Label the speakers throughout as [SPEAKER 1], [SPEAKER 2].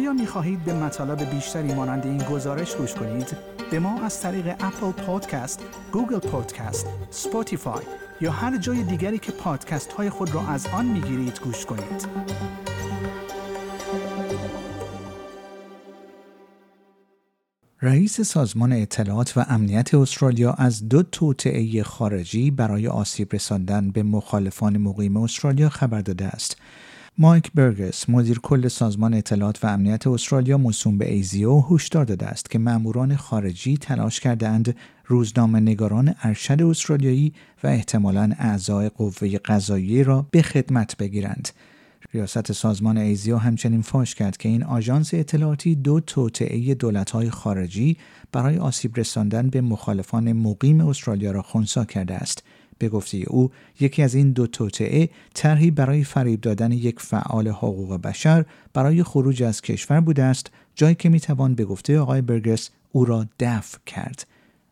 [SPEAKER 1] آیا می خواهید به مطالب بیشتری مانند این گزارش گوش کنید؟ به ما از طریق Apple Podcast، Google Podcast، Spotify یا هر جای دیگری که پادکست های خود را از آن می گیرید گوش کنید. رئیس سازمان اطلاعات و امنیت استرالیا از دو توطئه خارجی برای آسیب رساندن به مخالفان مقیم استرالیا خبر داده است. مایک برگس مدیر کل سازمان اطلاعات و امنیت استرالیا موسوم به ASIO هشدار داده است که ماموران خارجی تلاش کردهاند روزنامه نگاران ارشد استرالیایی و احتمالا اعضای قوه قضاییه را به خدمت بگیرند. ریاست سازمان ASIO همچنین فاش کرد که این آژانس اطلاعاتی دو توطئه دولت‌های خارجی برای آسیب رساندن به مخالفان مقیم استرالیا را خونسا کرده است. به گفته او یکی از این دو توطعه طرحی برای فریب دادن یک فعال حقوق بشر برای خروج از کشور بوده است جایی که می‌توان به گفته آقای برگس او را دفع کرد.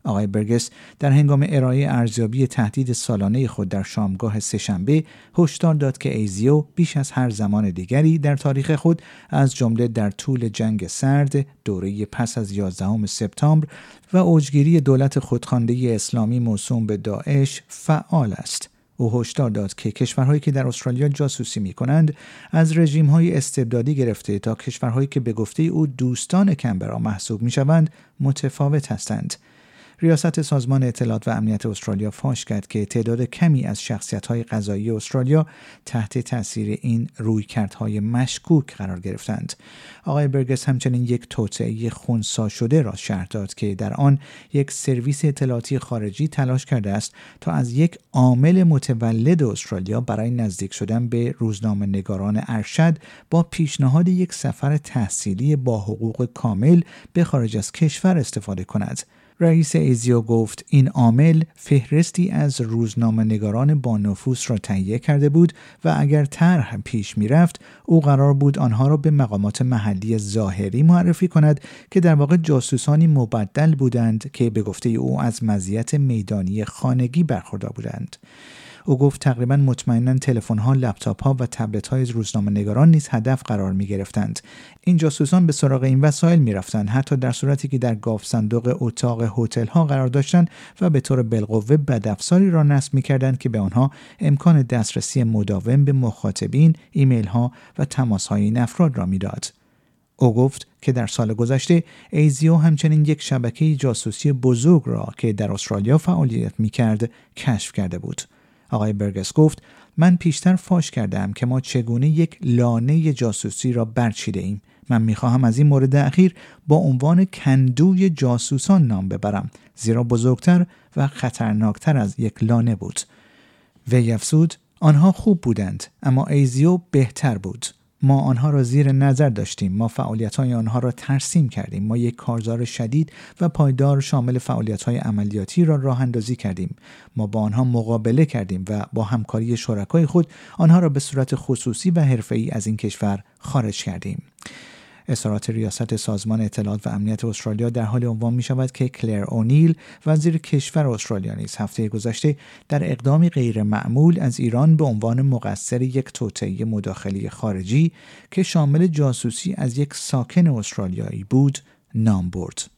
[SPEAKER 1] آقای برگس در هنگام ارائه ارزیابی تهدید سالانه خود در شامگاه سهشنبه هشدار داد که ایزیو بیش از هر زمان دیگری در تاریخ خود از جمله در طول جنگ سرد دوره پس از 11 سپتامبر و اوجگیری دولت خودخوانده اسلامی موسوم به داعش فعال است او هشدار داد که کشورهایی که در استرالیا جاسوسی می کنند از رژیم های استبدادی گرفته تا کشورهایی که به گفته او دوستان کمبرا محسوب می شوند متفاوت هستند. ریاست سازمان اطلاعات و امنیت استرالیا فاش کرد که تعداد کمی از های غذایی استرالیا تحت تاثیر این رویکردهای مشکوک قرار گرفتند. آقای برگس همچنین یک توطعه خونسا شده را شرح داد که در آن یک سرویس اطلاعاتی خارجی تلاش کرده است تا از یک عامل متولد استرالیا برای نزدیک شدن به روزنامه نگاران ارشد با پیشنهاد یک سفر تحصیلی با حقوق کامل به خارج از کشور استفاده کند. رئیس ایزیو گفت این عامل فهرستی از روزنامه نگاران با نفوس را تهیه کرده بود و اگر طرح پیش می رفت او قرار بود آنها را به مقامات محلی ظاهری معرفی کند که در واقع جاسوسانی مبدل بودند که به گفته او از مزیت میدانی خانگی برخوردار بودند. او گفت تقریبا مطمئنا تلفن ها، لپتاپ ها و تبلت های روزنامه نگاران نیز هدف قرار می گرفتند. این جاسوسان به سراغ این وسایل می رفتند حتی در صورتی که در گاف صندوق اتاق هتل ها قرار داشتند و به طور بالقوه بدافزاری را نصب می کردند که به آنها امکان دسترسی مداوم به مخاطبین، ایمیل ها و تماس های این افراد را می‌داد. او گفت که در سال گذشته ASIO همچنین یک شبکه جاسوسی بزرگ را که در استرالیا فعالیت می کرد کشف کرده بود. آقای برگس گفت من پیشتر فاش کردم که ما چگونه یک لانه جاسوسی را برچیده ایم. من می‌خواهم از این مورد اخیر با عنوان کندوی جاسوسان نام ببرم زیرا بزرگتر و خطرناکتر از یک لانه بود. وی افزود آنها خوب بودند اما ایزیو بهتر بود. ما آنها را زیر نظر داشتیم. ما فعالیت های آنها را ترسیم کردیم. ما یک کارزار شدید و پایدار شامل فعالیت های عملیاتی را راه اندازی کردیم. ما با آنها مقابله کردیم و با همکاری شرکای خود آنها را به صورت خصوصی و حرفه‌ای از این کشور خارج کردیم. اظهارات ریاست سازمان اطلاعات و امنیت استرالیا در حال عنوان می شود که کلر اونیل وزیر کشور استرالیا نیز هفته گذشته در اقدامی غیر معمول از ایران به عنوان مقصر یک توطئه مداخله خارجی که شامل جاسوسی از یک ساکن استرالیایی بود نام برد.